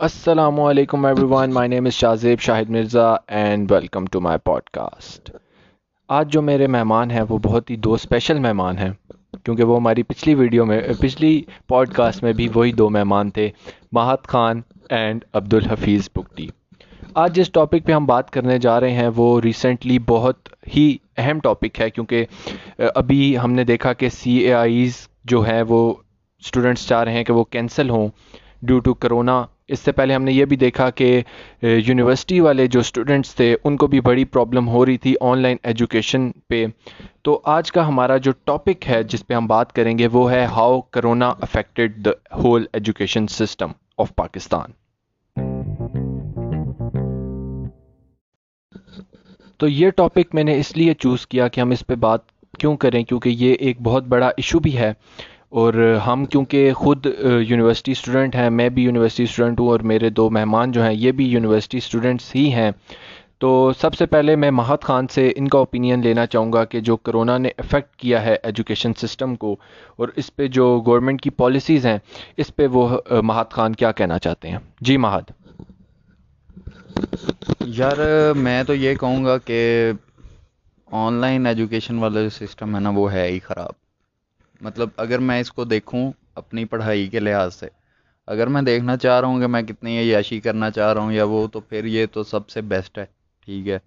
السلام علیکم everyone my name is Shahzeb Shahid Mirza and welcome to my podcast آج جو میرے مہمان ہیں وہ بہت ہی دو اسپیشل مہمان ہیں کیونکہ وہ ہماری پچھلی ویڈیو میں پچھلی پوڈ کاسٹ میں بھی وہی دو مہمان تھے ماہت خان اینڈ عبد الحفیظ بکٹی آج جس ٹاپک پہ ہم بات کرنے جا رہے ہیں وہ ریسنٹلی بہت ہی اہم ٹاپک ہے کیونکہ ابھی ہم نے دیکھا کہ سی اے آئیز جو ہیں وہ اسٹوڈنٹس چاہ رہے ہیں کہ وہ کینسل ہوں ڈیو ٹو کرونا اس سے پہلے ہم نے یہ بھی دیکھا کہ یونیورسٹی والے جو اسٹوڈنٹس تھے، ان کو بھی بڑی پرابلم ہو رہی تھی آن لائن ایجوکیشن پہ۔ تو آج کا ہمارا جو ٹاپک ہے، جس پہ ہم بات کریں گے، وہ ہے how corona affected the whole education system of Pakistan تو یہ ٹاپک میں نے اس لیے چوز کیا کہ ہم اس پہ بات کیوں کریں، کیونکہ یہ ایک بہت بڑا ایشو بھی ہے۔ اور ہم کیونکہ خود یونیورسٹی اسٹوڈنٹ ہیں، میں بھی یونیورسٹی اسٹوڈنٹ ہوں اور میرے دو مہمان جو ہیں، یہ بھی یونیورسٹی اسٹوڈنٹس ہی ہیں۔ تو سب سے پہلے میں مہت خان سے ان کا اوپینین لینا چاہوں گا کہ جو کرونا نے افیکٹ کیا ہے ایجوکیشن سسٹم کو اور اس پہ جو گورنمنٹ کی پالیسیز ہیں، اس پہ وہ مہت خان کیا کہنا چاہتے ہیں۔ جی مہد یار، میں تو یہ کہوں گا کہ آن لائن ایجوکیشن والا جو سسٹم ہے نا، وہ ہے ہی خراب۔ مطلب اگر میں اس کو دیکھوں اپنی پڑھائی کے لحاظ سے، اگر میں دیکھنا چاہ رہا ہوں کہ میں کتنی عیاشی کرنا چاہ رہا ہوں یا وہ، تو پھر یہ تو سب سے بیسٹ ہے، ٹھیک ہے۔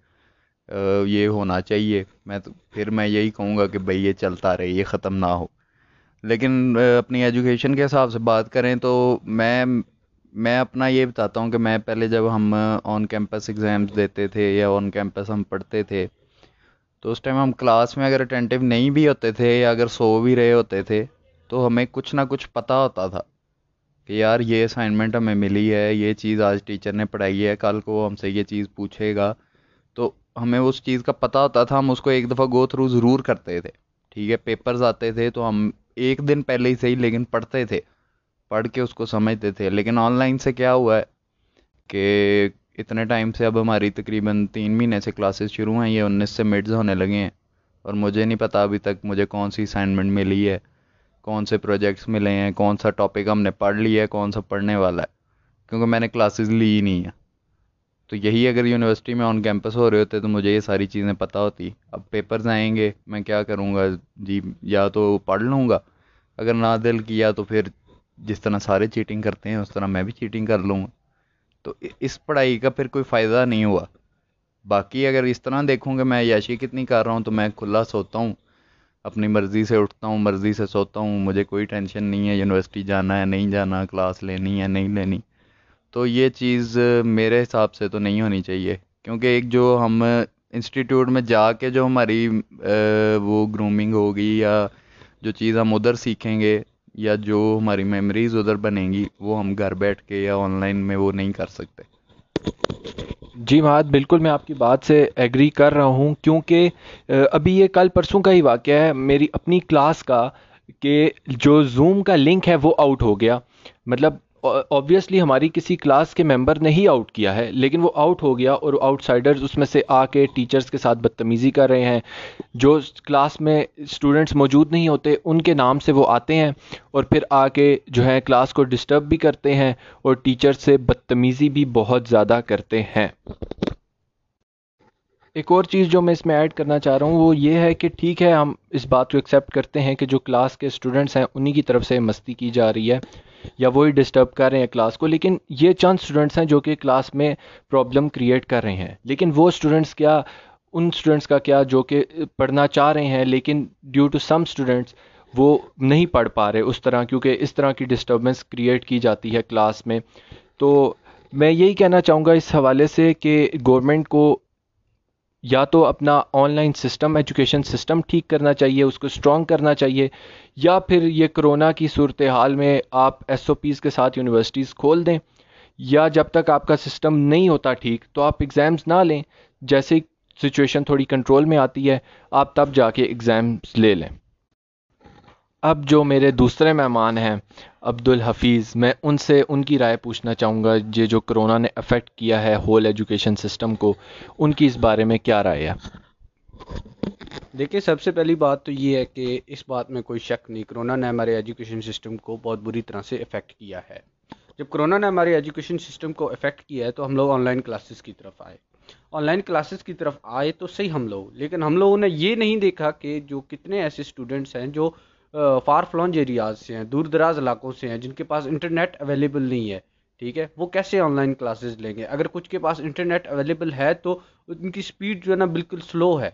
یہ ہونا چاہیے۔ میں تو، پھر میں یہی کہوں گا کہ بھائی یہ چلتا رہے، یہ ختم نہ ہو۔ لیکن اپنی ایجوکیشن کے حساب سے بات کریں تو میں میں اپنا یہ بتاتا ہوں کہ میں پہلے جب ہم آن کیمپس ایگزامس دیتے تھے یا آن کیمپس ہم پڑھتے تھے تو اس ٹائم ہم کلاس میں اگر اٹینٹیو نہیں بھی ہوتے تھے یا اگر سو بھی رہے ہوتے تھے، تو ہمیں کچھ نہ کچھ پتہ ہوتا تھا کہ یار یہ اسائنمنٹ ہمیں ملی ہے، یہ چیز آج ٹیچر نے پڑھائی ہے، کل کو ہم سے یہ چیز پوچھے گا۔ تو ہمیں اس چیز کا پتہ ہوتا تھا، ہم اس کو ایک دفعہ گو تھرو ضرور کرتے تھے۔ ٹھیک ہے پیپرز آتے تھے تو ہم ایک دن پہلے ہی صحیح، لیکن پڑھتے تھے، پڑھ کے اس کو سمجھتے تھے۔ لیکن آن لائن سے کیا ہوا ہے کہ اتنے ٹائم سے اب ہماری تقریباً تین مہینے سے کلاسز شروع ہیں، یہ انیس سے مڈز ہونے لگے ہیں۔ اور مجھے نہیں پتا ابھی تک مجھے کون سی اسائنمنٹ ملی ہے، کون سے پروجیکٹس ملے ہیں، کون سا ٹاپک ہم نے پڑھ لیا ہے، کون سا پڑھنے والا ہے۔ کیونکہ میں نے کلاسز لی ہی نہیں ہیں۔ تو یہی اگر یونیورسٹی میں آن کیمپس ہو رہے ہوتے تو مجھے یہ ساری چیزیں پتہ ہوتی۔ اب پیپرز آئیں گے، میں کیا کروں گا؟ جی یا تو پڑھ لوں گا۔ اگر نہ دل کیا تو پھر جس طرح سارے چیٹنگ کرتے ہیں، اس طرح میں بھی چیٹنگ کر لوں۔ گا تو اس پڑھائی کا پھر کوئی فائدہ نہیں ہوا۔ باقی اگر اس طرح دیکھوں کہ میں یاشی کتنی کر رہا ہوں تو میں کھلا سوتا ہوں۔ اپنی مرضی سے اٹھتا ہوں، مرضی سے سوتا ہوں، مجھے کوئی ٹینشن نہیں ہے یونیورسٹی جانا ہے، نہیں جانا، کلاس لینی ہے، نہیں لینی۔ تو یہ چیز میرے حساب سے تو نہیں ہونی چاہیے۔ کیونکہ ایک جو ہم انسٹیٹیوٹ میں جا کے جو ہماری وہ گرومنگ ہوگی یا جو چیز ہم ادھر سیکھیں گے یا جو ہماری میموریز ادھر بنیں گی، وہ ہم گھر بیٹھ کے یا آن لائن میں وہ نہیں کر سکتے۔ جی مہاد، بالکل میں آپ کی بات سے ایگری کر رہا ہوں، کیونکہ ابھی یہ کل پرسوں کا ہی واقعہ ہے، میری اپنی کلاس کا کہ جو زوم کا لنک ہے وہ آؤٹ ہو گیا۔ مطلب آبویسلی ہماری کسی کلاس کے ممبر نے ہی آؤٹ کیا ہے، لیکن وہ آؤٹ ہو گیا اور آؤٹ سائڈرز اس میں سے آ کے ٹیچرز کے ساتھ بدتمیزی کر رہے ہیں۔ جو کلاس میں اسٹوڈنٹس موجود نہیں ہوتے، ان کے نام سے وہ آتے ہیں اور پھر آ کے جو ہے کلاس کو ڈسٹرب بھی کرتے ہیں اور ٹیچر سے بدتمیزی بھی بہت زیادہ کرتے ہیں۔ ایک اور چیز جو میں اس میں ایڈ کرنا چاہ رہا ہوں، وہ یہ ہے کہ ٹھیک ہے، ہم اس بات کو ایکسیپٹ کرتے ہیں کہ جو کلاس کے اسٹوڈنٹس ہیں، انہی کی طرف سے مستی کی جا رہی ہے، یا وہی ڈسٹرب کر رہے ہیں کلاس کو۔ لیکن یہ چند اسٹوڈنٹس ہیں جو کہ کلاس میں پرابلم کریٹ کر رہے ہیں۔ لیکن وہ اسٹوڈنٹس کیا، ان اسٹوڈنٹس کا کیا جو کہ پڑھنا چاہ رہے ہیں، لیکن ڈیو ٹو سم اسٹوڈنٹس وہ نہیں پڑھ پا رہے اس طرح، کیونکہ اس طرح کی ڈسٹربنس کریٹ کی جاتی ہے کلاس میں۔ تو میں یہی کہنا چاہوں گا اس حوالے سے کہ گورنمنٹ کو یا تو اپنا online system education system ٹھیک کرنا چاہیے، اس کو اسٹرانگ کرنا چاہیے، یا پھر یہ کرونا کی صورتحال میں آپ ایس او پیز کے ساتھ یونیورسٹیز کھول دیں، یا جب تک آپ کا سسٹم نہیں ہوتا ٹھیک تو آپ ایگزامس نہ لیں، جیسے سچویشن تھوڑی کنٹرول میں آتی ہے، آپ تب جا کے ایگزامس لے لیں۔ اب جو میرے دوسرے مہمان ہیں عبد الحفیظ میں ان سے ان کی رائے پوچھنا چاہوں گا، یہ جو کرونا نے افیکٹ کیا ہے ہول ایجوکیشن سسٹم کو، ان کی اس بارے میں کیا رائے ہے؟ دیکھیے، سب سے پہلی بات تو یہ ہے کہ اس بات میں کوئی شک نہیں، کرونا نے ہمارے ایجوکیشن سسٹم کو بہت بری طرح سے افیکٹ کیا ہے۔ جب کرونا نے ہمارے ایجوکیشن سسٹم کو افیکٹ کیا ہے تو ہم لوگ آن لائن کلاسز کی طرف آئے۔ آن لائن کلاسز کی طرف آئے تو صحیح ہم لوگ، لیکن ہم لوگوں نے یہ نہیں دیکھا کہ جو کتنے ایسے اسٹوڈنٹس ہیں جو فار فلانج ایریاز سے ہیں، دور دراز علاقوں سے ہیں، جن کے پاس انٹرنیٹ اویلیبل نہیں ہے، ٹھیک ہے؟ وہ کیسے آن لائن کلاسز لیں گے؟ اگر کچھ کے پاس انٹرنیٹ اویلیبل ہے تو ان کی سپیڈ جو ہے نا بالکل سلو ہے،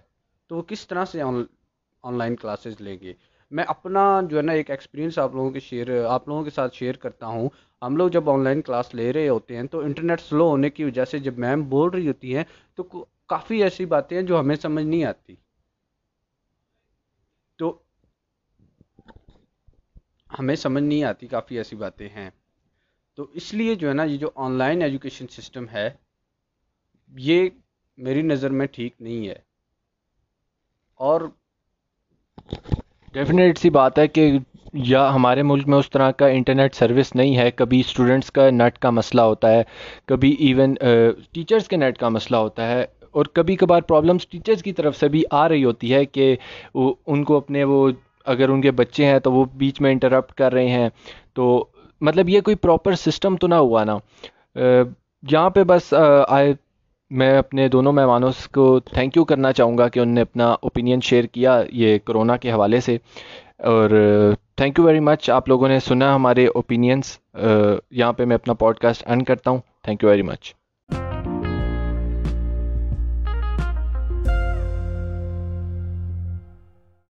تو وہ کس طرح سے آن لائن کلاسز لیں گے؟ میں اپنا جو ہے نا ایک ایکسپیرینس آپ لوگوں کے شیئر آپ لوگوں کے ساتھ شیئر کرتا ہوں۔ ہم لوگ جب آن لائن کلاس لے رہے ہوتے ہیں تو انٹرنیٹ سلو ہونے کی وجہ سے جب میم بول رہی ہوتی ہیں تو کافی ایسی باتیں ہیں جو ہمیں سمجھ نہیں آتی۔ تو ہمیں سمجھ نہیں آتی کافی ایسی باتیں ہیں۔ تو اس لیے جو ہے نا، یہ جو آن لائن ایجوکیشن سسٹم ہے، یہ میری نظر میں ٹھیک نہیں ہے۔ اور ڈیفینیٹ سی بات ہے کہ یا ہمارے ملک میں اس طرح کا انٹرنیٹ سروس نہیں ہے۔ کبھی اسٹوڈنٹس کا نیٹ کا مسئلہ ہوتا ہے، کبھی ایون ٹیچرس کے نیٹ کا مسئلہ ہوتا ہے۔ اور کبھی کبھار پرابلمس ٹیچرس کی طرف سے بھی آ رہی ہوتی ہے کہ ان کو اپنے وہ اگر ان کے بچے ہیں تو وہ بیچ میں انٹرپٹ کر رہے ہیں، تو مطلب یہ کوئی پراپر سسٹم تو نہ ہوا نا۔ یہاں پہ بس آئے، میں اپنے دونوں مہمانوں کو تھینک یو کرنا چاہوں گا کہ انہوں نے اپنا اوپینین شیئر کیا یہ کرونا کے حوالے سے۔ اور تھینک یو ویری مچ آپ لوگوں نے سنا ہمارے اوپینینس یہاں پہ میں اپنا پوڈ کاسٹ اینڈ کرتا ہوں۔ Thank you very much